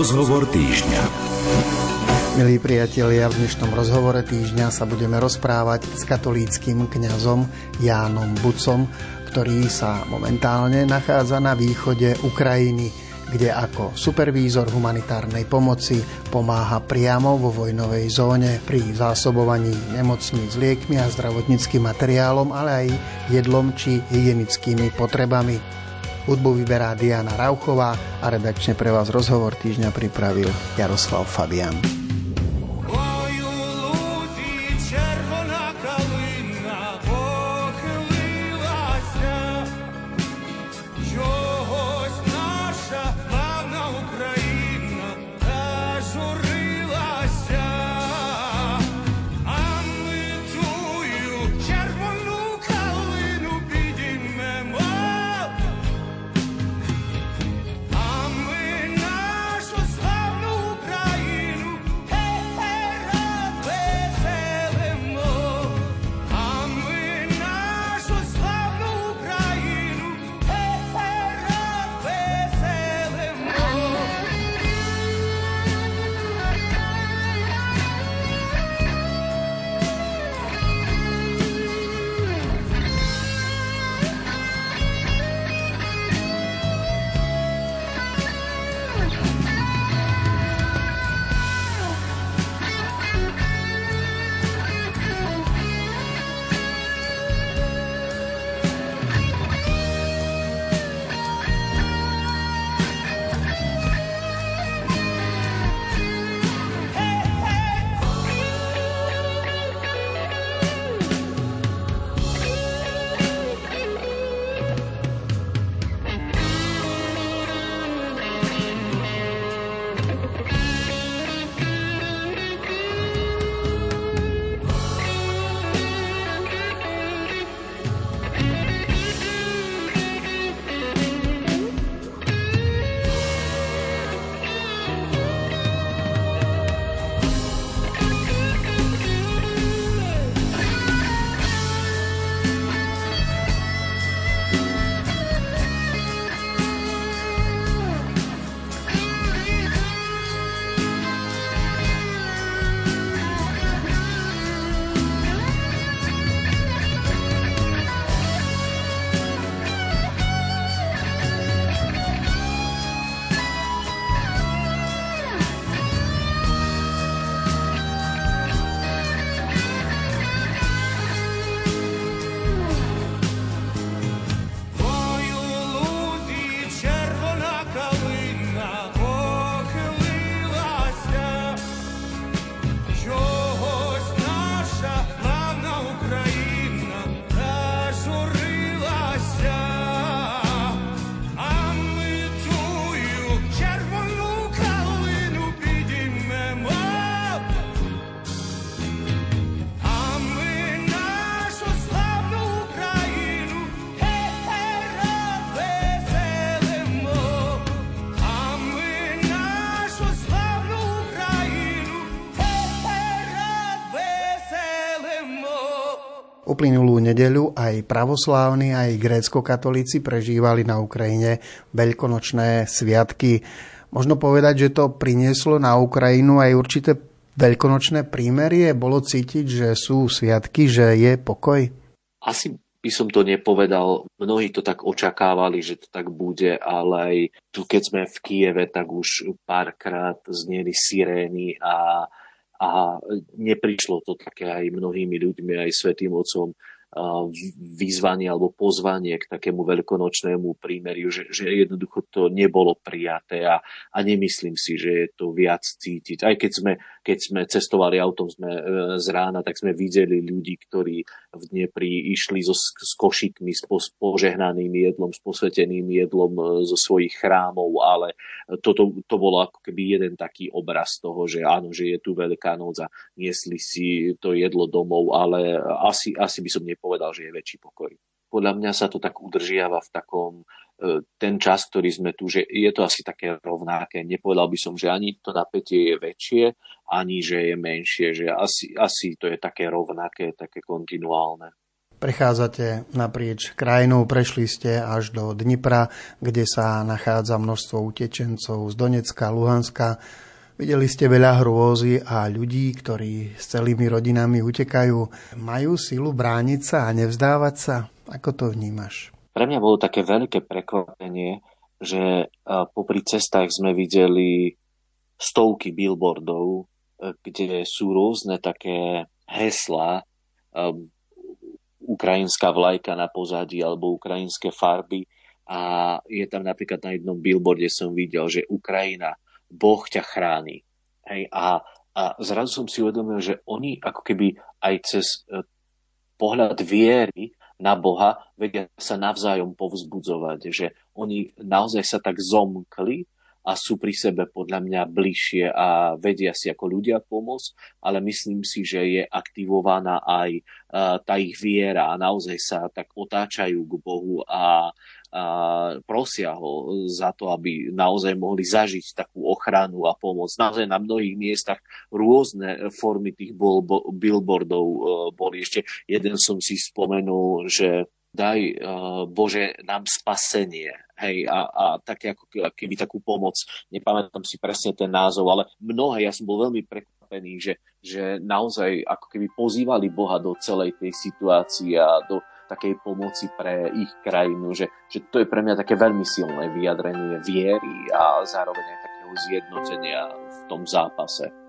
Rozhovor týždňa. Milí priatelia, v dnešnom rozhovore týždňa sa budeme rozprávať s katolíckým kňazom Jánom Bucom, ktorý sa momentálne nachádza na východe Ukrajiny, kde ako supervízor humanitárnej pomoci pomáha priamo vo vojnovej zóne pri zásobovaní nemocníc liekmi a zdravotníckým materiálom, ale aj jedlom či hygienickými potrebami. Hudbu vyberá Diana Rauchová a redakčne pre vás rozhovor týždňa pripravil Jaroslav Fabian. Uplynulú nedeľu aj pravoslávni, aj grécko-katolíci prežívali na Ukrajine veľkonočné sviatky. Možno povedať, že to prinieslo na Ukrajinu aj určité veľkonočné prímerie? Bolo cítiť, že sú sviatky, že je pokoj? Asi by som to nepovedal. Mnohí to tak očakávali, že to tak bude, ale aj tu, keď sme v Kieve, tak už párkrát zneli sirény a a neprišlo to také aj mnohými ľuďmi, aj Svetým Otcom vyzvanie alebo pozvanie k takému veľkonočnému prímeriu, že, že jednoducho to nebolo prijaté a, a nemyslím si, že je to viac cítiť. Aj keď sme, keď sme cestovali autom sme e, z rána, tak sme videli ľudí, ktorí v Dnepri išli so, s košikmi, s, požehnaným jedlom, s posveteným jedlom e, zo svojich chrámov, ale toto to bolo ako keby jeden taký obraz toho, že áno, že je tu Veľká noc a niesli si to jedlo domov, ale asi, asi by som ne povedal, že je väčší pokoj. Podľa mňa sa to tak udržiava v takom e, ten čas, ktorý sme tu, že je to asi také rovnaké. Nepovedal by som, že ani to napätie je väčšie, ani že je menšie, že asi, asi to je také rovnaké, také kontinuálne. Prechádzate naprieč krajinou, prešli ste až do Dnipra, kde sa nachádza množstvo utečencov z Donecka, Luhanska. Videli ste veľa hrôzy a ľudí, ktorí s celými rodinami utekajú. Majú silu brániť sa a nevzdávať sa? Ako to vnímaš? Pre mňa bolo také veľké prekvapenie, že popri cestách sme videli stovky billboardov, kde sú rôzne také heslá, ukrajinská vlajka na pozadí alebo ukrajinské farby. A je tam napríklad na jednom billboarde som videl, že Ukrajina, Boh ťa chráni. Hej, a, a zrazu som si uvedomil, že oni ako keby aj cez e, pohľad viery na Boha vedia sa navzájom povzbudzovať, že oni naozaj sa tak zomkli a sú pri sebe podľa mňa bližšie a vedia si ako ľudia pomôcť, ale myslím si, že je aktivovaná aj tá ich viera a naozaj sa tak otáčajú k Bohu a, a prosia ho za to, aby naozaj mohli zažiť takú ochranu a pomoc. Naozaj na mnohých miestach rôzne formy tých billboardov e, boli. Ešte jeden som si spomenul, že daj uh, Bože nám spasenie. Hej, a, a také ako keby takú pomoc. Nepamätám si presne ten názov, ale mnohé, ja som bol veľmi prekvapený, že, že naozaj ako keby pozývali Boha do celej tej situácii a do takej pomoci pre ich krajinu, že, že to je pre mňa také veľmi silné vyjadrenie viery a zároveň aj takého zjednotenia v tom zápase.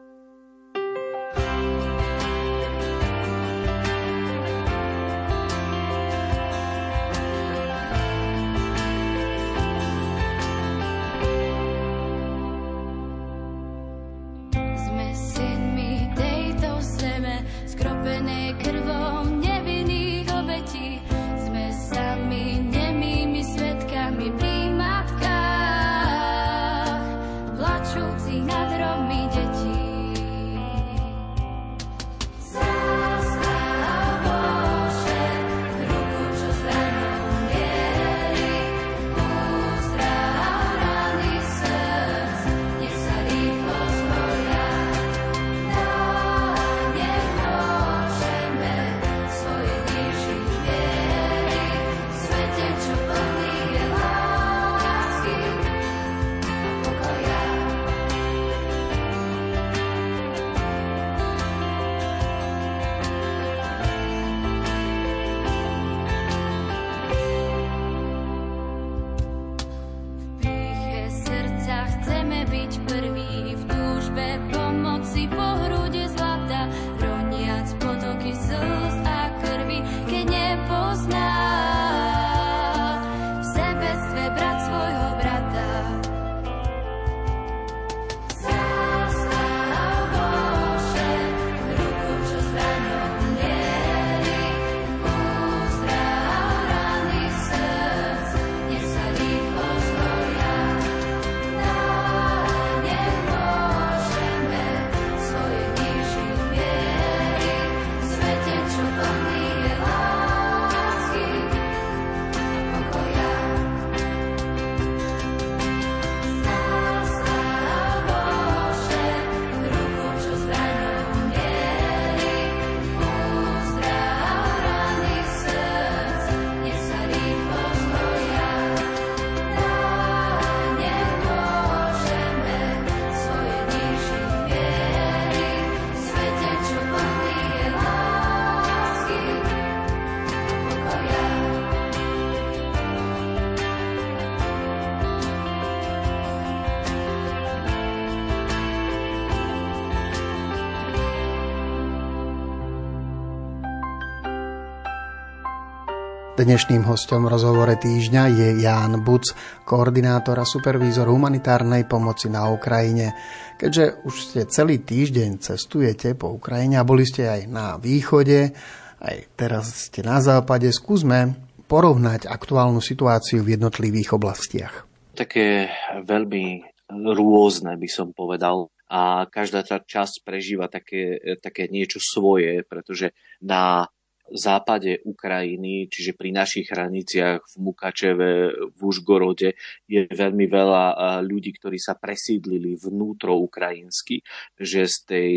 Dnešným hostom v rozhovore týždňa je Ján Buc, koordinátor a supervízor humanitárnej pomoci na Ukrajine. Keďže už ste celý týždeň cestujete po Ukrajine a boli ste aj na východe, aj teraz ste na západe, skúsme porovnať aktuálnu situáciu v jednotlivých oblastiach. Také veľmi rôzne by som povedal a každá tá časť prežíva také, také niečo svoje, pretože na západe Ukrajiny, čiže pri našich hraniciach v Mukačeve, v Užgorode, je veľmi veľa ľudí, ktorí sa presídlili vnútro ukrajinsky, že z tej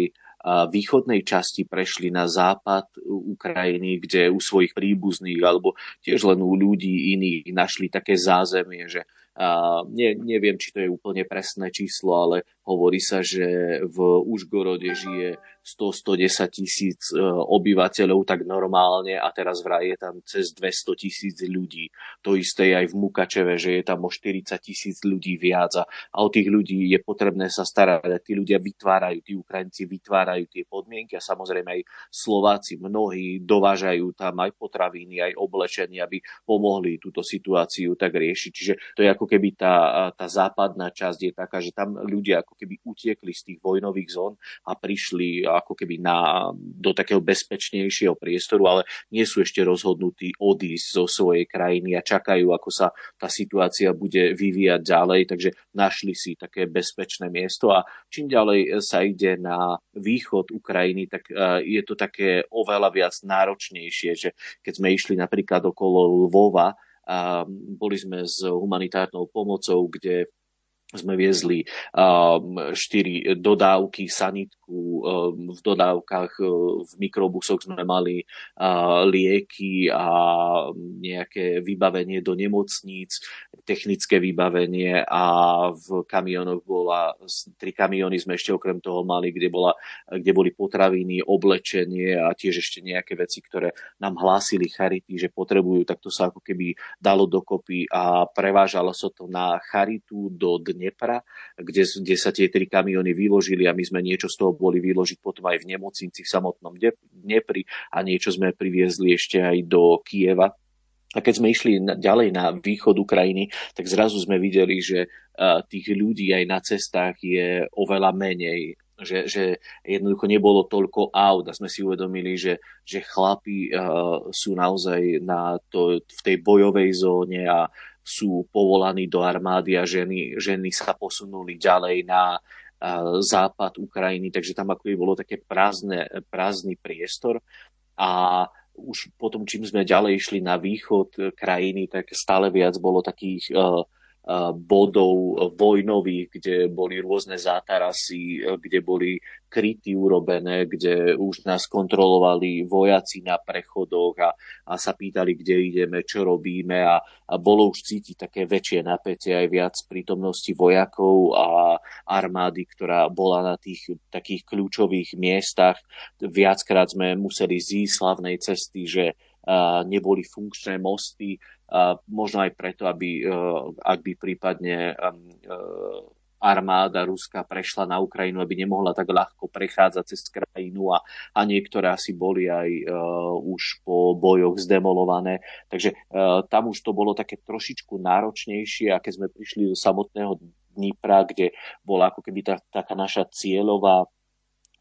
východnej časti prešli na západ Ukrajiny, kde u svojich príbuzných alebo tiež len u ľudí iných našli také zázemie, že a ne, neviem, či to je úplne presné číslo, ale hovorí sa, že v Užgorode žije 100-110 tisíc e, obyvateľov tak normálne a teraz vraj je tam cez 200 tisíc ľudí. To isté je aj v Mukačeve, že je tam o 40 tisíc ľudí viac a, o tých ľudí je potrebné sa starať. Tí ľudia vytvárajú, tí Ukrajinci vytvárajú tie podmienky a samozrejme aj Slováci mnohí dovážajú tam aj potraviny, aj oblečenie, aby pomohli túto situáciu tak riešiť. Čiže to je ako keby tá, tá západná časť je taká, že tam ľudia ako keby utiekli z tých vojnových zón a prišli ako keby na, do takého bezpečnejšieho priestoru, ale nie sú ešte rozhodnutí odísť zo svojej krajiny a čakajú, ako sa tá situácia bude vyvíjať ďalej, takže našli si také bezpečné miesto a čím ďalej sa ide na východ Ukrajiny, tak e, je to také oveľa viac náročnejšie, že keď sme išli napríklad okolo Lvova, a boli sme s humanitárnou pomocou, kde sme viezli um, štyri dodávky sanitku, um, v dodávkach uh, v mikrobusoch sme mali uh, lieky a nejaké vybavenie do nemocníc, technické vybavenie a v kamionoch bola, tri kamiony sme ešte okrem toho mali, kde, bola, kde boli potraviny, oblečenie a tiež ešte nejaké veci, ktoré nám hlásili charity, že potrebujú, tak to sa ako keby dalo dokopy a prevážalo sa to na charitu do dne Dnepra, kde, kde sa tie tri kamiony vyložili a my sme niečo z toho boli vyložiť potom aj v nemocnici v samotnom Dnepri a niečo sme priviezli ešte aj do Kieva. A keď sme išli ďalej na východ Ukrajiny, tak zrazu sme videli, že tých ľudí aj na cestách je oveľa menej že, že jednoducho nebolo toľko aut a sme si uvedomili, že, že chlapi uh, sú naozaj na to, v tej bojovej zóne a sú povolaní do armády a ženy, ženy sa posunuli ďalej na západ Ukrajiny, takže tam ako by bolo také prázdne, prázdny priestor. A už potom, čím sme ďalej išli na východ krajiny, tak stále viac bolo takých uh, bodov vojnových, kde boli rôzne zátarasy, kde boli kryty urobené, kde už nás kontrolovali vojaci na prechodoch a, a sa pýtali, kde ideme, čo robíme a, a bolo už cítiť také väčšie napätie aj viac prítomnosti vojakov a armády, ktorá bola na tých takých kľúčových miestach. Viackrát sme museli zísť slavnej cesty, že neboli funkčné mosty, možno aj preto, aby, e, ak by prípadne e, armáda Ruska prešla na Ukrajinu, aby nemohla tak ľahko prechádzať cez krajinu a, a niektoré asi boli aj uh, už po bojoch zdemolované. Takže uh, tam už to bolo také trošičku náročnejšie a keď sme prišli do samotného Dnipra, kde bola ako keby tá, taká naša cieľová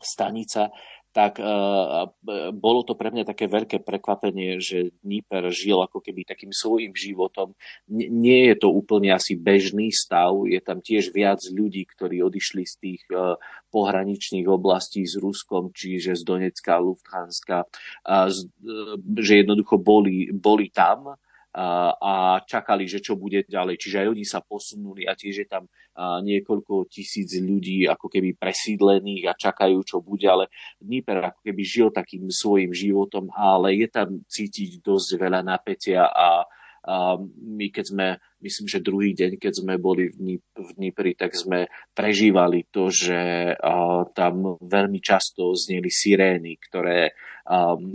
stanica, tak uh, bolo to pre mňa také veľké prekvapenie, že Dnieper žil ako keby takým svojim životom. N- nie je to úplne asi bežný stav, je tam tiež viac ľudí, ktorí odišli z tých uh, pohraničných oblastí s Ruskom, čiže z Donecka, Lufthanska, uh, z, uh, že jednoducho boli, boli tam a čakali, že čo bude ďalej. Čiže aj oni sa posunuli a tiež je tam niekoľko tisíc ľudí ako keby presídlených a čakajú, čo bude, ale Dnieper ako keby žil takým svojim životom, ale je tam cítiť dosť veľa napätia a my keď sme, myslím, že druhý deň, keď sme boli v, Dnipri, tak sme prežívali to, že tam veľmi často zneli sirény, ktoré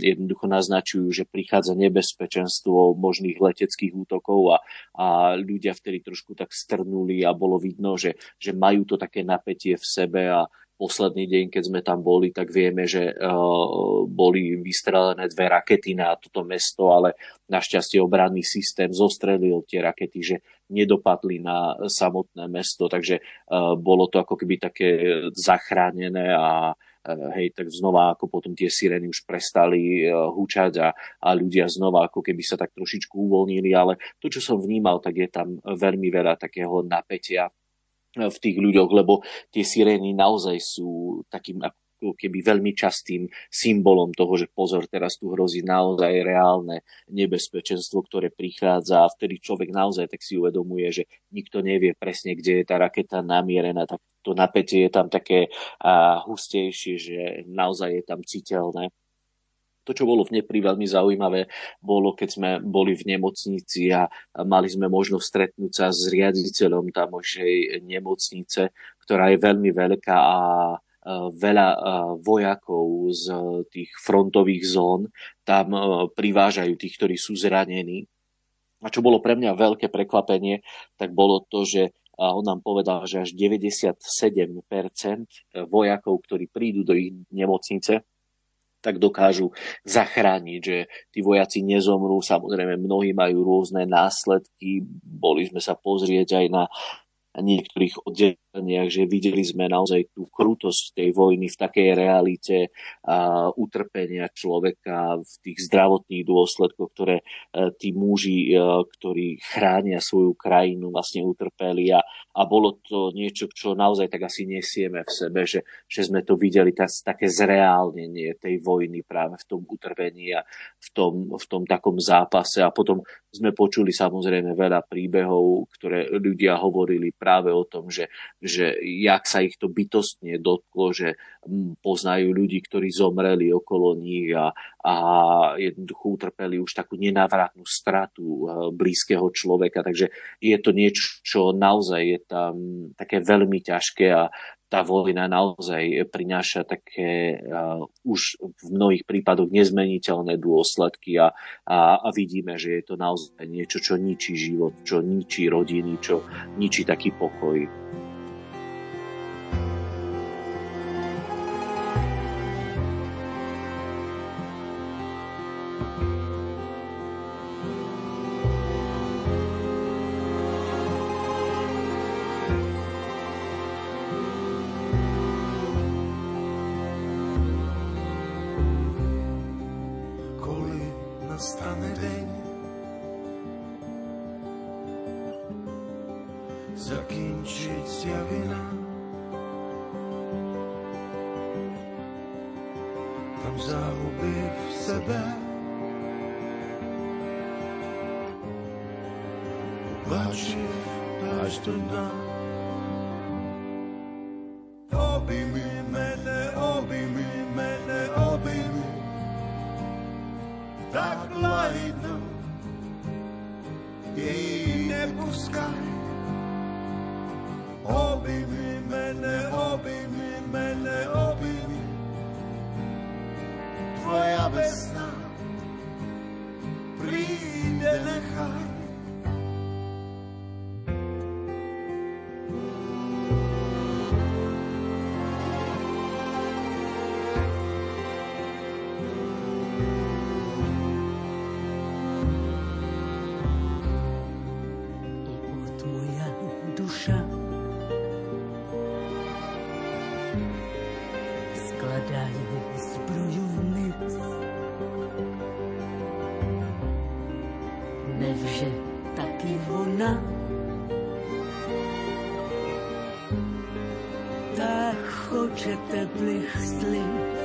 jednoducho naznačujú, že prichádza nebezpečenstvo možných leteckých útokov a, a ľudia vtedy trošku tak strnuli a bolo vidno, že, že majú to také napätie v sebe a posledný deň, keď sme tam boli, tak vieme, že uh, boli vystrelené dve rakety na toto mesto, ale našťastie obranný systém zostrelil tie rakety, že nedopadli na samotné mesto, takže uh, bolo to ako keby také zachránené a uh, hej, tak znova ako potom tie sirény už prestali hučať a, a ľudia znova ako keby sa tak trošičku uvoľnili, ale to, čo som vnímal, tak je tam veľmi veľa takého napätia v tých ľuďoch, lebo tie sirény naozaj sú takým keby veľmi častým symbolom toho, že pozor, teraz tu hrozí naozaj reálne nebezpečenstvo, ktoré prichádza a vtedy človek naozaj tak si uvedomuje, že nikto nevie presne, kde je tá raketa namierená, tak to napätie je tam také a, hustejšie, že naozaj je tam citeľné. To, čo bolo v Nepri veľmi zaujímavé, bolo, keď sme boli v nemocnici a mali sme možnosť stretnúť sa s riaditeľom tamošej nemocnice, ktorá je veľmi veľká a veľa vojakov z tých frontových zón tam privážajú tých, ktorí sú zranení. A čo bolo pre mňa veľké prekvapenie, tak bolo to, že on nám povedal, že až 97% vojakov, ktorí prídu do ich nemocnice, tak dokážu zachrániť, že tí vojaci nezomrú. Samozrejme, mnohí majú rôzne následky. Boli sme sa pozrieť aj na niektorých oddeleniach, že videli sme naozaj tú krutosť tej vojny v takej realite a utrpenia človeka v tých zdravotných dôsledkoch, ktoré e, tí muži, e, ktorí chránia svoju krajinu, vlastne utrpeli a, a bolo to niečo, čo naozaj tak asi nesieme v sebe, že, že sme to videli tak, také zreálnenie tej vojny práve v tom utrpení a v tom, v tom takom zápase. A potom sme počuli samozrejme veľa príbehov, ktoré ľudia hovorili práve o tom, že, že jak sa ich to bytostne dotklo, že mm, poznajú ľudí, ktorí zomreli okolo nich a, a jednoducho utrpeli už takú nenávratnú stratu eh, blízkeho človeka. Takže je to niečo, čo naozaj je tam také veľmi ťažké a tá vojna naozaj prináša také uh, už v mnohých prípadoch nezmeniteľné dôsledky a, a, a vidíme, že je to naozaj niečo, čo ničí život, čo ničí rodiny, čo ničí taký pokoj. až, až do dna. країни зброю вниз. Невже так і вона? Так хоче теплих слів.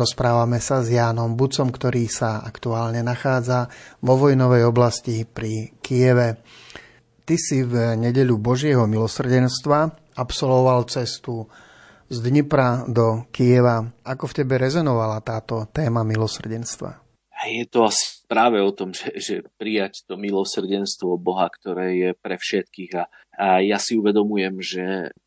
Rozprávame sa s Jánom Bucom, ktorý sa aktuálne nachádza vo vojnovej oblasti pri Kieve. Ty si v nedeľu Božieho milosrdenstva absolvoval cestu z Dnipra do Kieva. Ako v tebe rezonovala táto téma milosrdenstva? je to asi práve o tom, že, že prijať to milosrdenstvo Boha, ktoré je pre všetkých. A, a ja si uvedomujem, že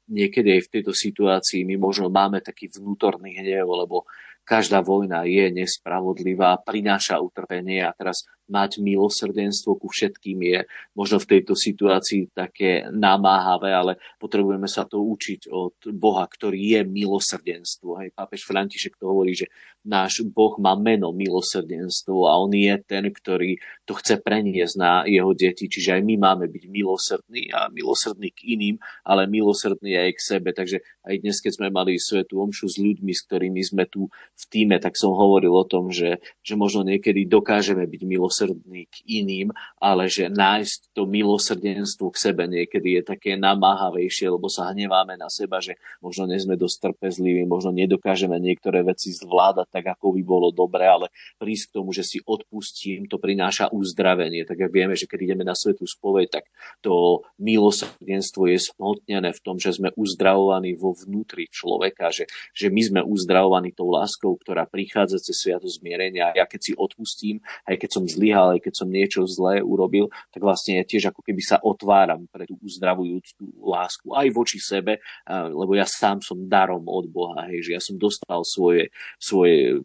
niekedy aj v tejto situácii my možno máme taký vnútorný hnev, lebo každá vojna je nespravodlivá, prináša utrpenie a teraz mať milosrdenstvo ku všetkým je možno v tejto situácii také namáhavé, ale potrebujeme sa to učiť od Boha, ktorý je milosrdenstvo. Hej, pápež František to hovorí, že náš Boh má meno milosrdenstvo a on je ten, ktorý to chce preniesť na jeho deti. Čiže aj my máme byť milosrdní a milosrdní k iným, ale milosrdní aj k sebe. Takže aj dnes, keď sme mali svetú omšu s ľuďmi, s ktorými sme tu v týme, tak som hovoril o tom, že, že možno niekedy dokážeme byť milosrdní milosrdný k iným, ale že nájsť to milosrdenstvo k sebe niekedy je také namáhavejšie, lebo sa hneváme na seba, že možno nie sme dosť trpezliví, možno nedokážeme niektoré veci zvládať tak, ako by bolo dobre, ale prísť k tomu, že si odpustím, to prináša uzdravenie. Tak ak vieme, že keď ideme na svetú spoveď, tak to milosrdenstvo je smotnené v tom, že sme uzdravovaní vo vnútri človeka, že, že my sme uzdravovaní tou láskou, ktorá prichádza cez sviato zmierenia. Ja keď si odpustím, aj keď som zlý, zlyhal, aj keď som niečo zlé urobil, tak vlastne ja tiež ako keby sa otváram pre tú uzdravujúcu lásku aj voči sebe, lebo ja sám som darom od Boha, hej, že ja som dostal svoje, svoje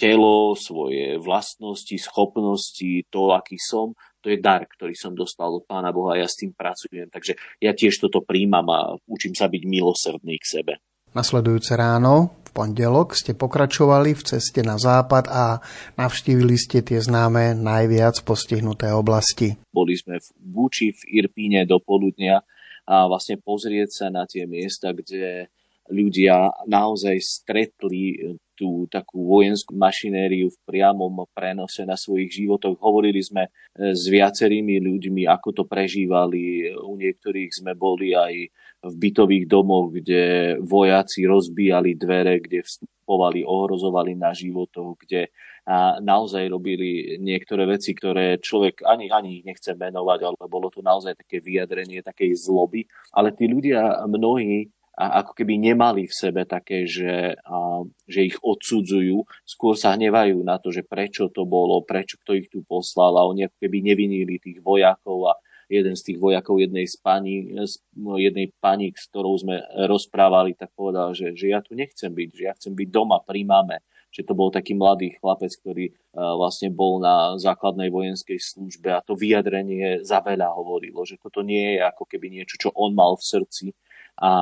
telo, svoje vlastnosti, schopnosti, to, aký som, to je dar, ktorý som dostal od Pána Boha a ja s tým pracujem. Takže ja tiež toto príjmam a učím sa byť milosrdný k sebe. Nasledujúce ráno, pondelok, ste pokračovali v ceste na západ a navštívili ste tie známe najviac postihnuté oblasti. Boli sme v Buči, v Irpíne do poludnia a vlastne pozrieť sa na tie miesta, kde ľudia naozaj stretli tú takú vojenskú mašinériu v priamom prenose na svojich životoch. Hovorili sme s viacerými ľuďmi, ako to prežívali. U niektorých sme boli aj v bytových domoch, kde vojaci rozbíjali dvere, kde vstupovali, ohrozovali na životoch, kde a naozaj robili niektoré veci, ktoré človek ani, ani ich nechce menovať, ale bolo to naozaj také vyjadrenie takej zloby. Ale tí ľudia, mnohí, a ako keby nemali v sebe také, že, a, že ich odsudzujú, skôr sa hnevajú na to, že prečo to bolo, prečo kto ich tu poslal a oni ako keby nevinili tých vojakov a jeden z tých vojakov jednej z pani, jednej pani, s ktorou sme rozprávali, tak povedal, že, že ja tu nechcem byť, že ja chcem byť doma pri mame. Že to bol taký mladý chlapec, ktorý uh, vlastne bol na základnej vojenskej službe a to vyjadrenie za veľa hovorilo, že toto nie je ako keby niečo, čo on mal v srdci, a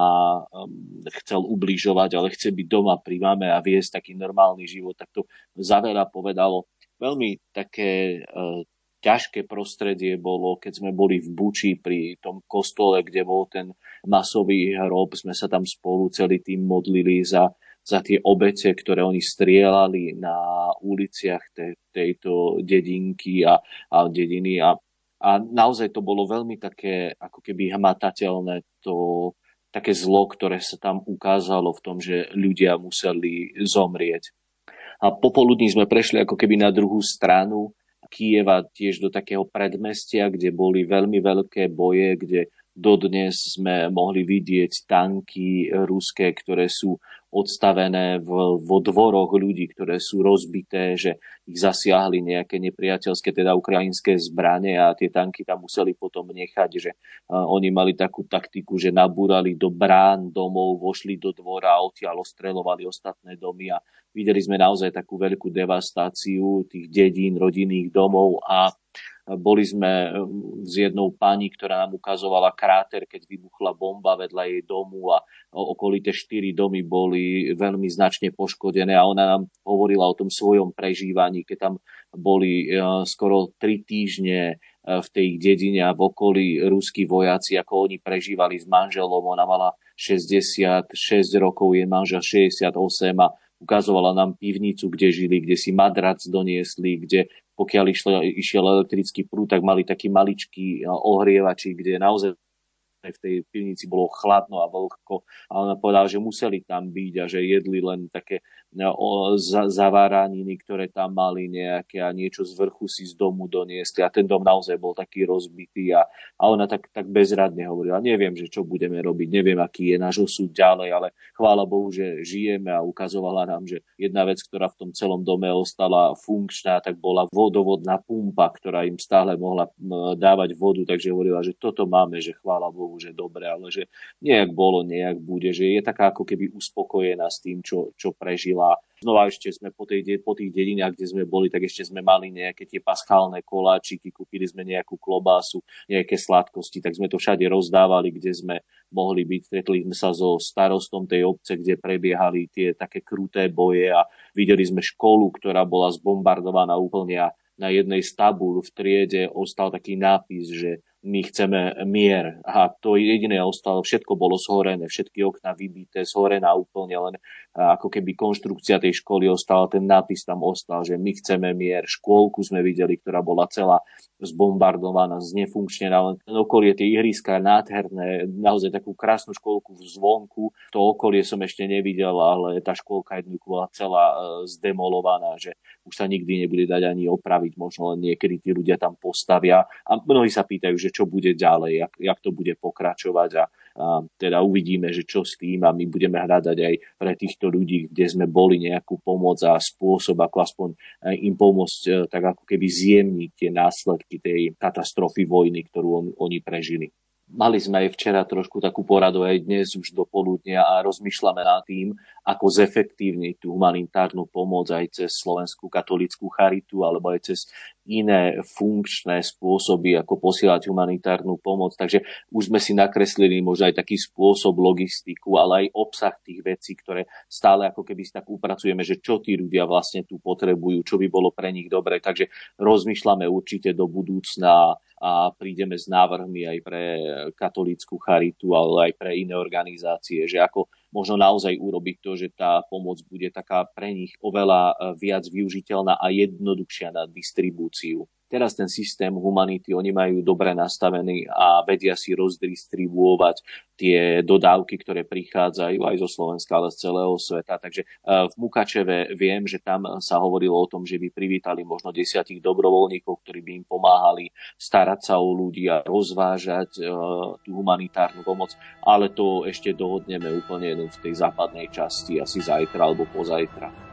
chcel ubližovať, ale chce byť doma pri mame a viesť taký normálny život, tak to za veľa povedalo. Veľmi také uh, ťažké prostredie bolo, keď sme boli v Buči pri tom kostole, kde bol ten masový hrob. Sme sa tam spolu celý tým modlili za, za tie obete, ktoré oni strieľali na uliciach te, tejto dedinky a, a dediny. A, a naozaj to bolo veľmi také, ako keby hmatateľné, to také zlo, ktoré sa tam ukázalo v tom, že ľudia museli zomrieť. A popoludní sme prešli ako keby na druhú stranu Kieva tiež do takého predmestia, kde boli veľmi veľké boje, kde dodnes sme mohli vidieť tanky ruské, ktoré sú odstavené v, vo dvoroch ľudí, ktoré sú rozbité, že ich zasiahli nejaké nepriateľské, teda ukrajinské zbranie a tie tanky tam museli potom nechať, že uh, oni mali takú taktiku, že nabúrali do brán domov, vošli do dvora a odtiaľ ostrelovali ostatné domy a Videli sme naozaj takú veľkú devastáciu tých dedín, rodinných domov a boli sme um, s jednou pani, ktorá nám ukazovala kráter, keď vybuchla bomba vedľa jej domu a okolité štyri domy boli veľmi značne poškodené a ona nám hovorila o tom svojom prežívaní, keď tam boli uh, skoro tri týždne uh, v tej dedine a v okolí ruskí vojaci, ako oni prežívali s manželom. Ona mala 66 rokov, je manžel 68 a ukazovala nám pivnicu, kde žili, kde si madrac doniesli, kde pokiaľ išlo, išiel elektrický prúd, tak mali taký maličký ohrievači, kde naozaj v tej pivnici bolo chladno a vlhko a ona povedala, že museli tam byť a že jedli len také no, zaváraniny, ktoré tam mali nejaké a niečo z vrchu si z domu doniesli. A ten dom naozaj bol taký rozbitý a, a ona tak, tak bezradne hovorila, neviem, že čo budeme robiť, neviem, aký je náš osud ďalej, ale chvála Bohu, že žijeme a ukazovala nám, že jedna vec, ktorá v tom celom dome ostala funkčná, tak bola vodovodná pumpa, ktorá im stále mohla dávať vodu, takže hovorila, že toto máme, že chvála Bohu, že dobre, ale že nejak bolo, nejak bude, že je taká ako keby uspokojená s tým, čo, čo prežila Znova ešte sme po, tej, po tých dedinách, kde sme boli, tak ešte sme mali nejaké tie paschálne koláčiky, kúpili sme nejakú klobásu, nejaké sladkosti, tak sme to všade rozdávali, kde sme mohli byť. Stretli sme sa so starostom tej obce, kde prebiehali tie také kruté boje a videli sme školu, ktorá bola zbombardovaná úplne a na jednej z v triede ostal taký nápis, že my chceme mier. A to jediné ostalo, všetko bolo zhorené, všetky okna vybité, zhorená úplne, len ako keby konštrukcia tej školy ostala, ten nápis tam ostal, že my chceme mier. Škôlku sme videli, ktorá bola celá zbombardovaná, znefunkčnená, len okolie tie ihriska nádherné, naozaj takú krásnu škôlku v zvonku, to okolie som ešte nevidel, ale tá škôlka jednoducho bola celá e, zdemolovaná, že už sa nikdy nebude dať ani opraviť, možno len niekedy tí ľudia tam postavia a mnohí sa pýtajú, že čo bude ďalej, jak, jak to bude pokračovať a, a teda uvidíme, že čo s tým a my budeme hľadať aj pre týchto ľudí, kde sme boli nejakú pomoc a spôsob, ako aspoň im pomôcť e, tak ako keby zjemniť tie následky tej katastrofy vojny, ktorú on, oni prežili. Mali sme aj včera trošku takú poradu aj dnes už do poludnia a rozmýšľame nad tým, ako zefektívniť tú humanitárnu pomoc aj cez Slovenskú katolickú charitu alebo aj cez iné funkčné spôsoby, ako posielať humanitárnu pomoc. Takže už sme si nakreslili možno aj taký spôsob logistiku, ale aj obsah tých vecí, ktoré stále ako keby si tak upracujeme, že čo tí ľudia vlastne tu potrebujú, čo by bolo pre nich dobre. Takže rozmýšľame určite do budúcna a prídeme s návrhmi aj pre katolícku charitu, ale aj pre iné organizácie, že ako možno naozaj urobiť to, že tá pomoc bude taká pre nich oveľa eh, viac využiteľná a jednoduchšia na distribúciu. Teraz ten systém humanity oni majú dobre nastavený a vedia si rozdistribuovať tie dodávky, ktoré prichádzajú aj zo Slovenska, ale z celého sveta. Takže e, v Mukačeve viem, že tam sa hovorilo o tom, že by privítali možno desiatich dobrovoľníkov, ktorí by im pomáhali starať sa o ľudí a rozvážať e, tú humanitárnu pomoc, ale to ešte dohodneme úplne v tej západnej časti, asi zajtra alebo pozajtra.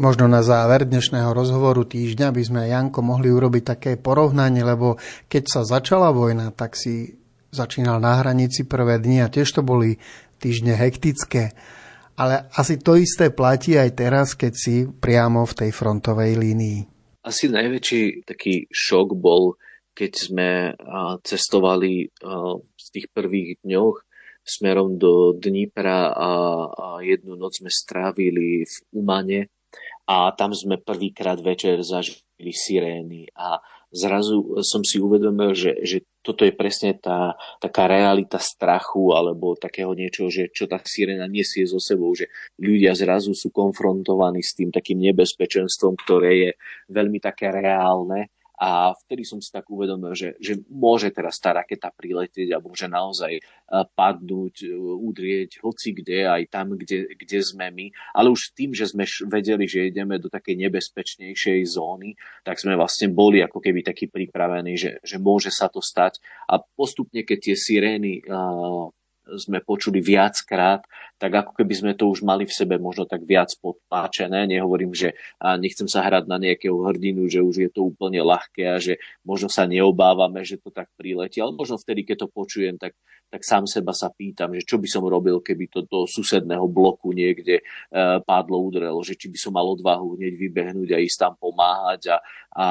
Možno na záver dnešného rozhovoru týždňa by sme, Janko, mohli urobiť také porovnanie, lebo keď sa začala vojna, tak si začínal na hranici prvé dni a tiež to boli týždne hektické. Ale asi to isté platí aj teraz, keď si priamo v tej frontovej línii. Asi najväčší taký šok bol, keď sme cestovali v tých prvých dňoch smerom do Dnipra a jednu noc sme strávili v Umane a tam sme prvýkrát večer zažili sirény. A zrazu som si uvedomil, že, že toto je presne tá taká realita strachu alebo takého niečo, že čo tá sirena nesie so sebou, že ľudia zrazu sú konfrontovaní s tým takým nebezpečenstvom, ktoré je veľmi také reálne a vtedy som si tak uvedomil, že, že môže teraz tá raketa priletieť a môže naozaj e, padnúť, e, udrieť hoci kde, aj tam, kde, kde sme my. Ale už tým, že sme vedeli, že ideme do takej nebezpečnejšej zóny, tak sme vlastne boli ako keby takí pripravení, že, že môže sa to stať. A postupne, keď tie sirény uh, sme počuli viackrát, tak ako keby sme to už mali v sebe možno tak viac podpáčené. Nehovorím, že nechcem sa hrať na nejakého hrdinu, že už je to úplne ľahké a že možno sa neobávame, že to tak priletí, ale možno vtedy, keď to počujem, tak tak sám seba sa pýtam, že čo by som robil, keby to do susedného bloku niekde e, pádlo, udrelo, že či by som mal odvahu hneď vybehnúť a ísť tam pomáhať a, a,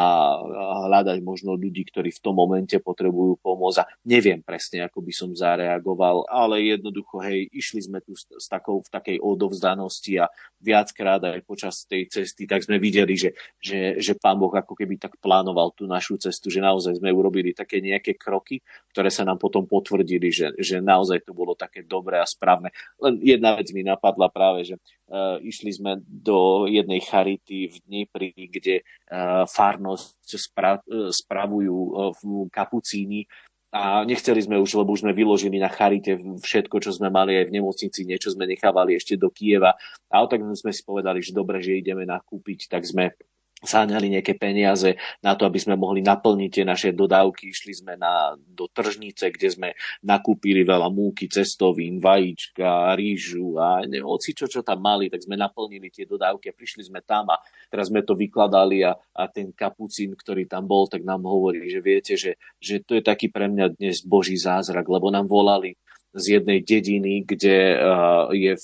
hľadať možno ľudí, ktorí v tom momente potrebujú pomoc a neviem presne, ako by som zareagoval, ale jednoducho, hej, išli sme tu s, takou, v takej odovzdanosti a viackrát aj počas tej cesty, tak sme videli, že, že, že pán Boh ako keby tak plánoval tú našu cestu, že naozaj sme urobili také nejaké kroky, ktoré sa nám potom potvrdili, že že, naozaj to bolo také dobré a správne. Len jedna vec mi napadla práve, že uh, išli sme do jednej charity v Dnipri, kde uh, farnosť spra- spravujú uh, kapucíni a nechceli sme už, lebo už sme vyložili na charite všetko, čo sme mali aj v nemocnici, niečo sme nechávali ešte do Kieva. A tak sme si povedali, že dobre, že ideme nakúpiť, tak sme sáňali nejaké peniaze na to, aby sme mohli naplniť tie naše dodávky. Išli sme na, do tržnice, kde sme nakúpili veľa múky, cestovín, vajíčka, rýžu a ne, oci čo, tam mali, tak sme naplnili tie dodávky a prišli sme tam a teraz sme to vykladali a, a ten kapucín, ktorý tam bol, tak nám hovorí, že viete, že, že to je taký pre mňa dnes boží zázrak, lebo nám volali z jednej dediny, kde uh, je,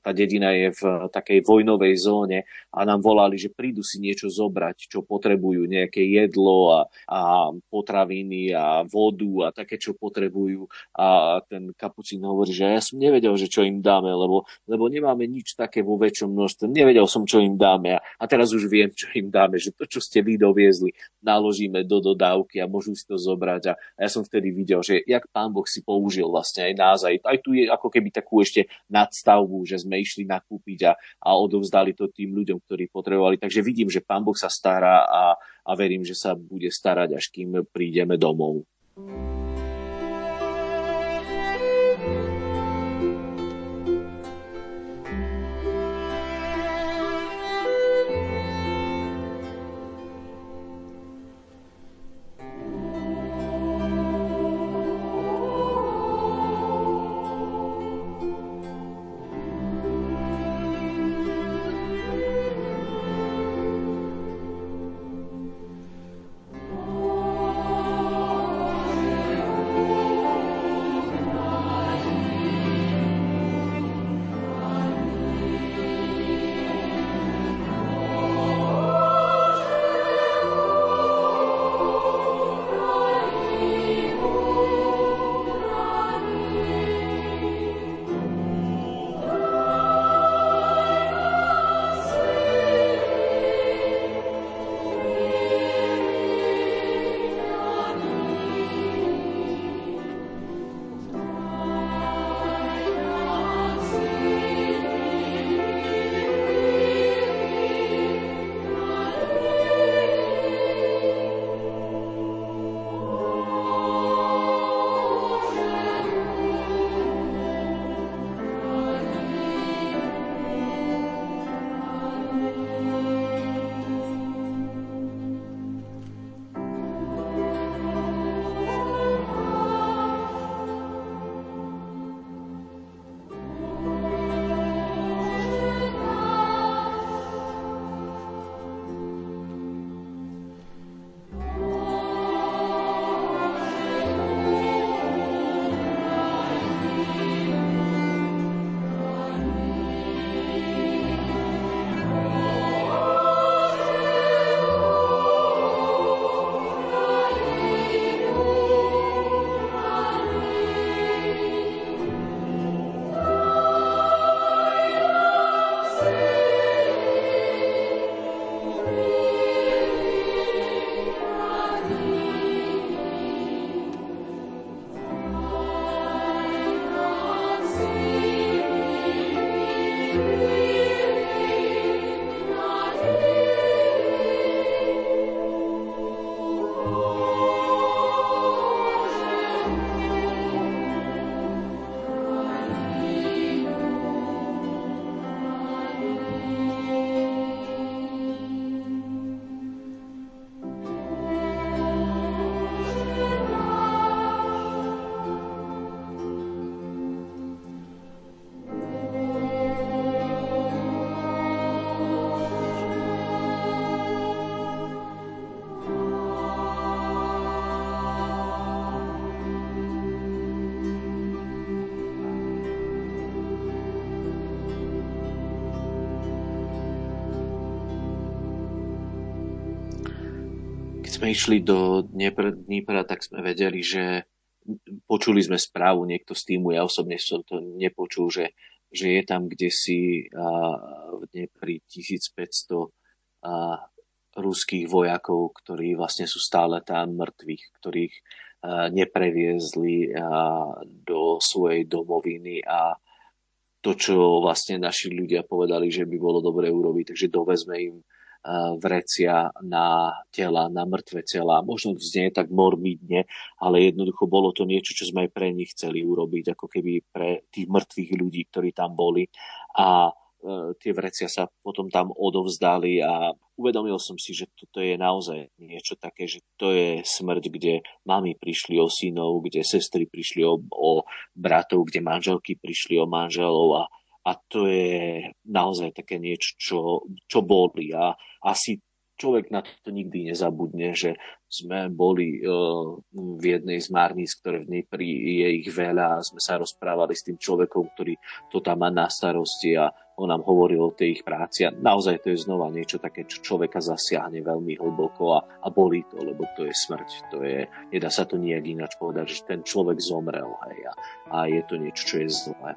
tá dedina je v takej vojnovej zóne a nám volali, že prídu si niečo zobrať, čo potrebujú, nejaké jedlo a, a potraviny a vodu a také, čo potrebujú. A ten kapucín hovorí, že ja som nevedel, že čo im dáme, lebo, lebo nemáme nič také vo väčšom množstve. Nevedel som, čo im dáme a, a teraz už viem, čo im dáme, že to, čo ste vy doviezli, naložíme do dodávky a môžu si to zobrať. A, a ja som vtedy videl, že jak pán Boh si použil vlastne aj nás, aj, aj tu je ako keby takú ešte nadstavbu, že sme išli nakúpiť a, a odovzdali to tým ľuďom, ktorí potrebovali. Takže vidím, že Pán Boh sa stará a, a verím, že sa bude starať, až kým prídeme domov. Sme išli do Dnipra, tak sme vedeli, že počuli sme správu niekto z týmu, ja osobne som to nepočul, že, že je tam kde si v Dnepri 1500 a, ruských vojakov, ktorí vlastne sú stále tam mŕtvych, ktorých nepreviezli do svojej domoviny. A to, čo vlastne naši ľudia povedali, že by bolo dobre urobiť, takže dovezme im vrecia na tela, na mŕtve tela. Možno znie tak morbidne, ale jednoducho bolo to niečo, čo sme aj pre nich chceli urobiť, ako keby pre tých mŕtvych ľudí, ktorí tam boli. A E, tie vrecia sa potom tam odovzdali a uvedomil som si, že toto je naozaj niečo také, že to je smrť, kde mami prišli o synov, kde sestry prišli o, o bratov, kde manželky prišli o manželov a, a to je naozaj také niečo, čo, čo boli a asi človek na to nikdy nezabudne, že sme boli uh, v jednej z márnic, ktoré v Dnepri je ich veľa a sme sa rozprávali s tým človekom, ktorý to tam má na starosti a on nám hovoril o tej ich práci a naozaj to je znova niečo také, čo človeka zasiahne veľmi hlboko a, a bolí to, lebo to je smrť. To je, nedá sa to nijak ináč povedať, že ten človek zomrel hej, a, a je to niečo, čo je zlé.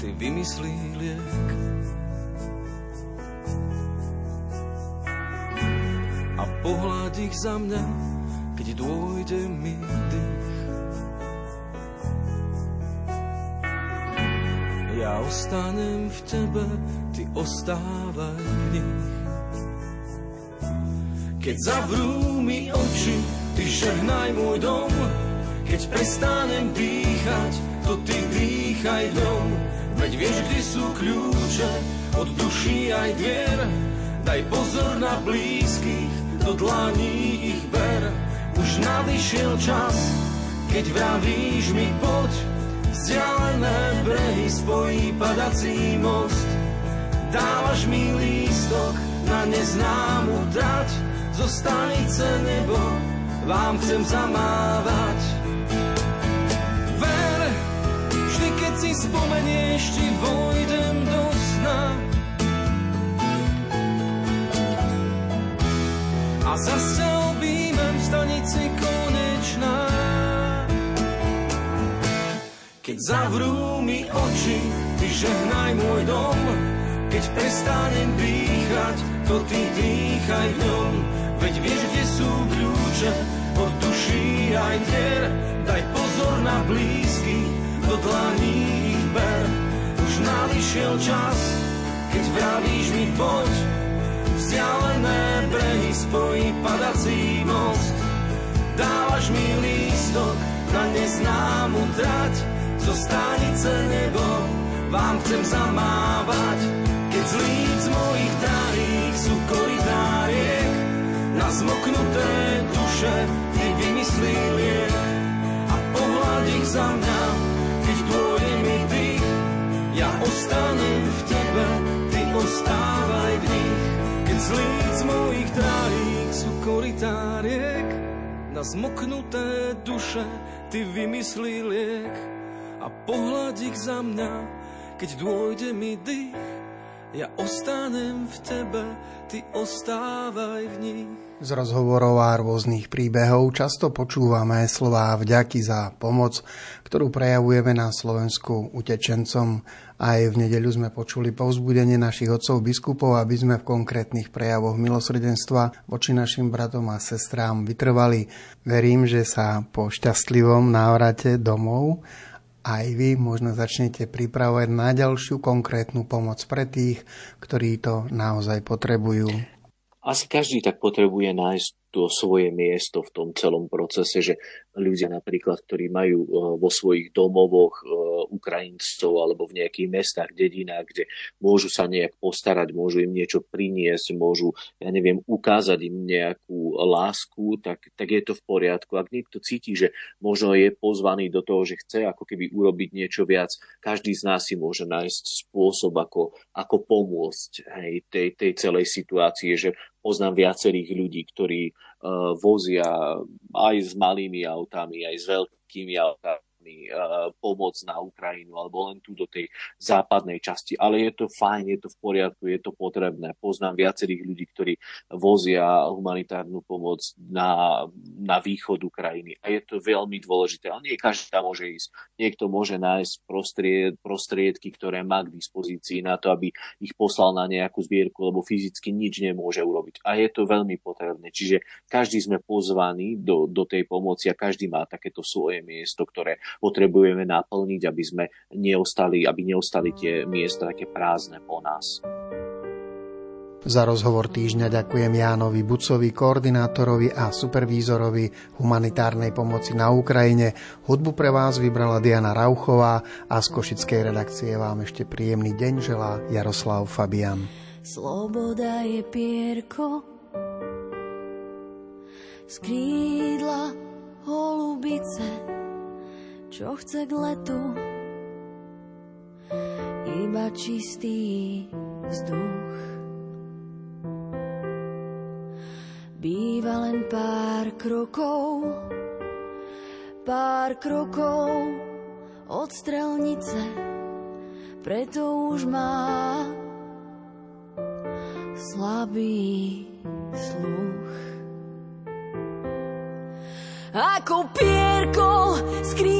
ty vymyslí liek. pohľad ich za mňa, keď dôjde mi dých. Ja ostanem v tebe, ty ostávaj v nich. Keď zavrú mi oči, ty žehnaj môj dom. Keď prestanem dýchať, to ty dýchaj dom. Veď vieš, kde sú kľúče od duší aj dvier. Daj pozor na blízkych, do dlaní ich ber. Už nadišiel čas, keď vravíš mi poď, vzdialené brehy spojí padací most. Dávaš mi lístok na neznámu trať, zo stanice nebo vám chcem zamávať. Spomenieš, ti vojdem do sna, a zas ťa objímem v stanici konečná. Keď zavrú mi oči, ty žehnaj môj dom, keď prestanem dýchať, to ty dýchaj v ňom. Veď vieš, kde sú kľúče od duší aj dier. Daj pozor na blízky, Už nališiel čas, keď vravíš mi poď, vzdialené brehy spojí padací most. Dávaš mi lístok na neznámu trať, zo stanice nebo vám chcem zamávať. Keď z líc mojich drahých sú koridáriek, na zmoknuté duše ty vymyslí liek. A pohľad ich za mňa, keď dôjde mi ostanem v tebe, ty ostávaj v nich. Z líc mojich drahých sú koritáriek, na zmoknuté duše ty vymyslí liek a pohľad ich za mňa, keď dôjde mi dých, ja ostanem v tebe, ty ostávaj v nich. Z rozhovorov a rôznych príbehov často počúvame slová vďaky za pomoc, ktorú prejavujeme na Slovensku utečencom. Aj v nedeľu sme počuli povzbudenie našich otcov biskupov, aby sme v konkrétnych prejavoch milosrdenstva voči našim bratom a sestrám vytrvali. Verím, že sa po šťastlivom návrate domov aj vy možno začnete pripravovať na ďalšiu konkrétnu pomoc pre tých, ktorí to naozaj potrebujú. Asi každý tak potrebuje nájsť to svoje miesto v tom celom procese, že ľudia napríklad, ktorí majú e, vo svojich domovoch e, Ukrajincov alebo v nejakých mestách, dedinách, kde môžu sa nejak postarať, môžu im niečo priniesť, môžu, ja neviem, ukázať im nejakú lásku, tak, tak je to v poriadku. Ak niekto cíti, že možno je pozvaný do toho, že chce ako keby urobiť niečo viac, každý z nás si môže nájsť spôsob, ako, ako pomôcť hej, tej, tej celej situácii, že poznám viacerých ľudí, ktorí uh, vozia aj s malými autami, aj s veľkými autami pomoc na Ukrajinu alebo len tu do tej západnej časti. Ale je to fajn, je to v poriadku, je to potrebné. Poznám viacerých ľudí, ktorí vozia humanitárnu pomoc na, na východ Ukrajiny. A je to veľmi dôležité. Ale nie každý tam môže ísť. Niekto môže nájsť prostried, prostriedky, ktoré má k dispozícii na to, aby ich poslal na nejakú zbierku, lebo fyzicky nič nemôže urobiť. A je to veľmi potrebné. Čiže každý sme pozvaní do, do tej pomoci a každý má takéto svoje miesto, ktoré potrebujeme naplniť, aby sme neostali, aby neostali tie miesta také prázdne po nás. Za rozhovor týždňa ďakujem Jánovi Bucovi, koordinátorovi a supervízorovi humanitárnej pomoci na Ukrajine. Hudbu pre vás vybrala Diana Rauchová a z Košickej redakcie vám ešte príjemný deň želá Jaroslav Fabian. Sloboda je pierko, skrídla holubice, čo chce k letu, iba čistý vzduch. Býva len pár krokov, pár krokov od strelnice, preto už má slabý sluch. Ako pierko skrýva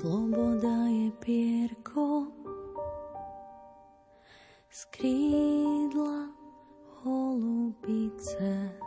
Sloboda je pierko z krídla holubice.